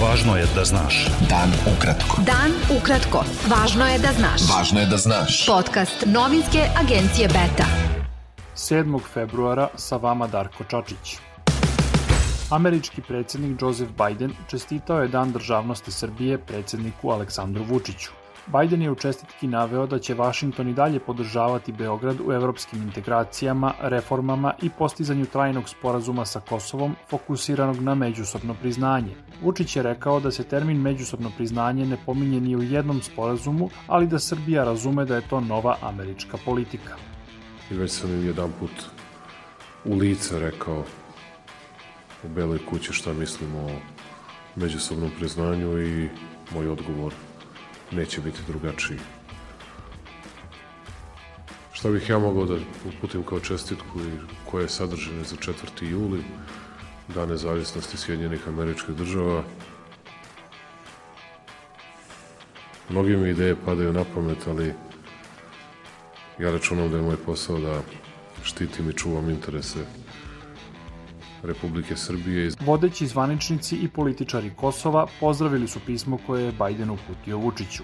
Važno je da znaš. Dan ukratko. Dan ukratko. Važno je da znaš. Važno je da znaš. Podcast novinske agencije Beta. 7. februara sa vama Darko Čačić. Američki predsednik Joseph Biden čestitao je Dan državnosti Srbije predsedniku Aleksandru Vučiću. Biden je u čestitki naveo da će Vašington i dalje podržavati Beograd u evropskim integracijama, reformama i postizanju trajnog sporazuma sa Kosovom fokusiranog na međusobno priznanje. Vučić je rekao da se termin međusobno priznanje ne pominje ni u jednom sporazumu, ali da Srbija razume da je to nova američka politika. I već sam im jedan put u lice rekao u Beloj kući šta mislim o međusobnom priznanju i moj odgovor neće biti drugačiji. Šta bih ja mogao da uputim kao čestitku i koja je sadržana za 4. juli, Dan nezavisnosti Sjedinjenih američkih država. Mnogi mi ideje padaju na pamet, ali ja računam da je moj posao da štitim i čuvam interese Republike Srbije. Vodeći zvaničnici i političari Kosova pozdravili su pismo koje je Biden uputio Vučiću.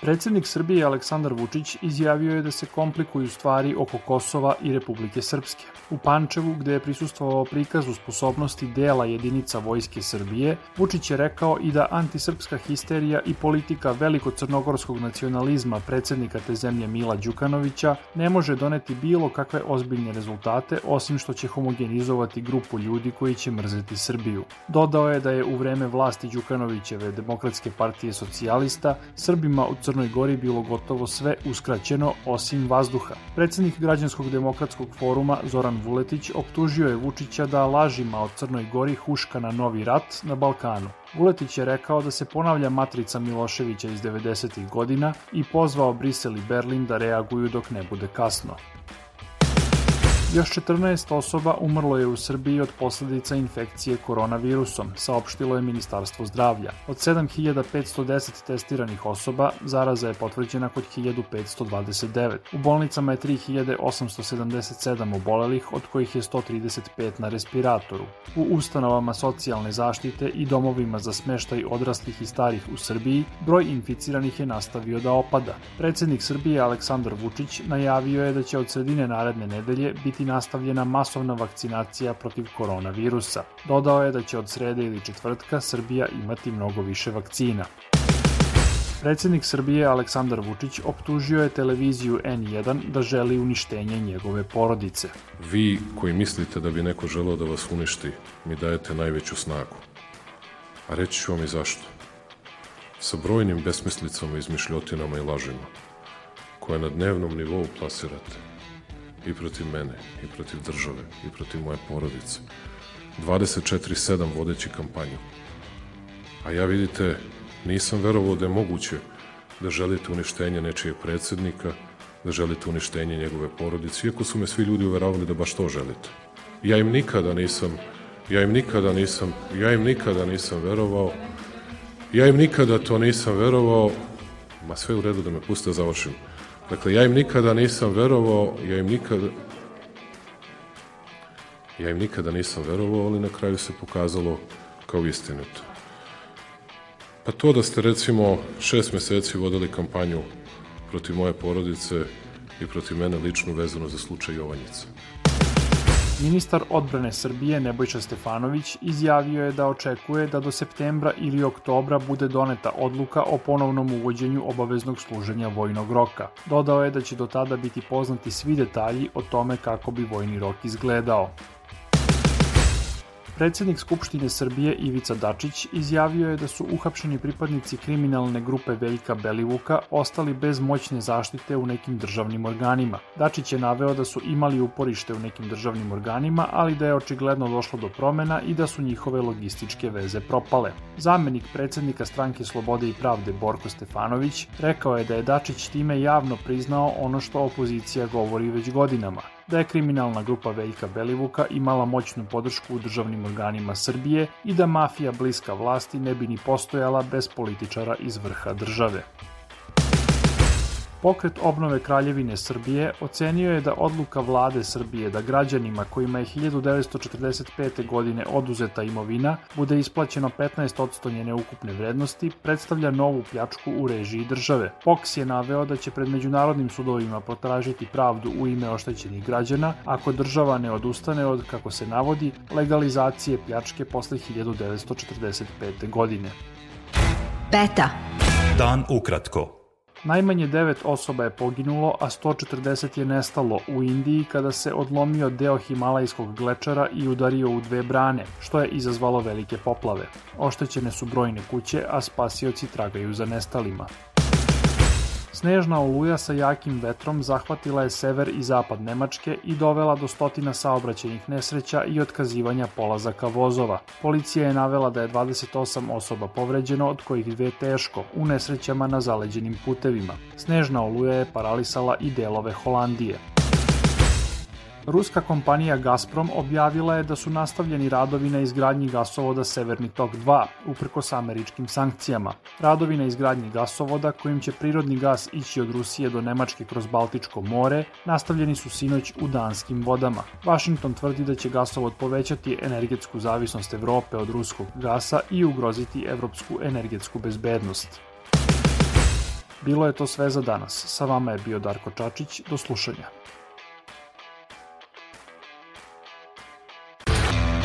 Predsednik Srbije Aleksandar Vučić izjavio je da se komplikuju stvari oko Kosova i Republike Srpske. U Pančevu, gde je prisustvovao prikazu sposobnosti dela jedinica Vojske Srbije, Vučić je rekao i da antisrpska histerija i politika veliko-crnogorskog nacionalizma predsednika te zemlje Mila Đukanovića ne može doneti bilo kakve ozbiljne rezultate osim što će homogenizovati grupu ljudi koji će mrzeti Srbiju. Dodao je da je u vreme vlasti Đukanovićeve Demokratske partije socijalista Srbima u Crnoj Gori bilo gotovo sve uskraćeno osim vazduha. Predsednik Građanskog demokratskog foruma Zoran Vuletić optužio je Vučića da lažima o Crnoj Gori huška na novi rat na Balkanu. Vuletić je rekao da se ponavlja matrica Miloševića iz 90. godina i pozvao Brisel i Berlin da reaguju dok ne bude kasno. Još 14 osoba umrlo je u Srbiji od posledica infekcije koronavirusom, saopštilo je Ministarstvo zdravlja. Od 7510 testiranih osoba, zaraza je potvrđena kod 1529. U bolnicama je 3877 obolelih, od kojih je 135 na respiratoru. U ustanovama socijalne zaštite i domovima za smeštaj odraslih i starih u Srbiji, broj inficiranih je nastavio da opada. Predsednik Srbije Aleksandar Vučić najavio je da će od sredine naredne nedelje biti biti nastavljena masovna vakcinacija protiv koronavirusa. Dodao je da će od srede ili četvrtka Srbija imati mnogo više vakcina. Predsednik Srbije Aleksandar Vučić optužio je televiziju N1 da želi uništenje njegove porodice. Vi koji mislite da bi neko želeo da vas uništi, mi dajete najveću snagu. A reći ću vam i zašto. Sa brojnim besmislicama, izmišljotinama i lažima, koje na dnevnom nivou plasirate, i protiv mene, i protiv države, i protiv moje porodice. 24-7 vodeći kampanju. A ja vidite, nisam verovao da je moguće da želite uništenje nečijeg predsednika, da želite uništenje njegove porodice, iako su me svi ljudi uveravali da baš to želite. Ja im nikada nisam, ja im nikada nisam, ja im nikada nisam verovao, ja im nikada to nisam verovao, ma sve u redu da me puste završim. Dakle, ja im nikada nisam verovao, ja im nikada, ja im nikada nisam verovao, ali na kraju se pokazalo kao istinito. Pa to da ste recimo šest meseci vodili kampanju protiv moje porodice i protiv mene lično vezano za slučaj Jovanjice. Ministar odbrane Srbije Nebojša Stefanović izjavio je da očekuje da do septembra ili oktobra bude doneta odluka o ponovnom uvođenju obaveznog služenja vojnog roka. Dodao je da će do tada biti poznati svi detalji o tome kako bi vojni rok izgledao. Predsednik Skupštine Srbije Ivica Dačić izjavio je da su uhapšeni pripadnici kriminalne grupe Veljka Belivuka ostali bez moćne zaštite u nekim državnim organima. Dačić je naveo da su imali uporište u nekim državnim organima, ali da je očigledno došlo do promena i da su njihove logističke veze propale. Zamenik predsednika stranke Slobode i pravde Borko Stefanović rekao je da je Dačić time javno priznao ono što opozicija govori već godinama, da je kriminalna grupa Veljka Belivuka imala moćnu podršku u državnim organima Srbije i da mafija bliska vlasti ne bi ni postojala bez političara iz vrha države. Pokret obnove Kraljevine Srbije ocenio je da odluka vlade Srbije da građanima kojima je 1945. godine oduzeta imovina bude isplaćeno 15% njene ukupne vrednosti predstavlja novu pljačku u režiji države. POKS je naveo da će pred međunarodnim sudovima potražiti pravdu u ime oštećenih građana ako država ne odustane od, kako se navodi, legalizacije pljačke posle 1945. godine. Beta. Dan ukratko. Najmanje 9 osoba je poginulo, a 140 je nestalo u Indiji kada se odlomio deo Himalajskog glečera i udario u dve brane, što je izazvalo velike poplave. Oštećene su brojne kuće, a spasioci tragaju za nestalima. Snežna oluja sa jakim vetrom zahvatila je sever i zapad Nemačke i dovela do stotina saobraćajnih nesreća i otkazivanja polazaka vozova. Policija je navela da je 28 osoba povređeno, od kojih dve teško, u nesrećama na zaleđenim putevima. Snežna oluja je paralisala i delove Holandije. Ruska kompanija Gazprom objavila je da su nastavljeni radovi na izgradnji gasovoda Severni tok 2, uprkos američkim sankcijama. Radovi na izgradnji gasovoda, kojim će prirodni gas ići od Rusije do Nemačke kroz Baltičko more, nastavljeni su sinoć u danskim vodama. Washington tvrdi da će gasovod povećati energetsku zavisnost Evrope od ruskog gasa i ugroziti evropsku energetsku bezbednost. Bilo je to sve za danas. Sa vama je bio Darko Čačić. Do slušanja.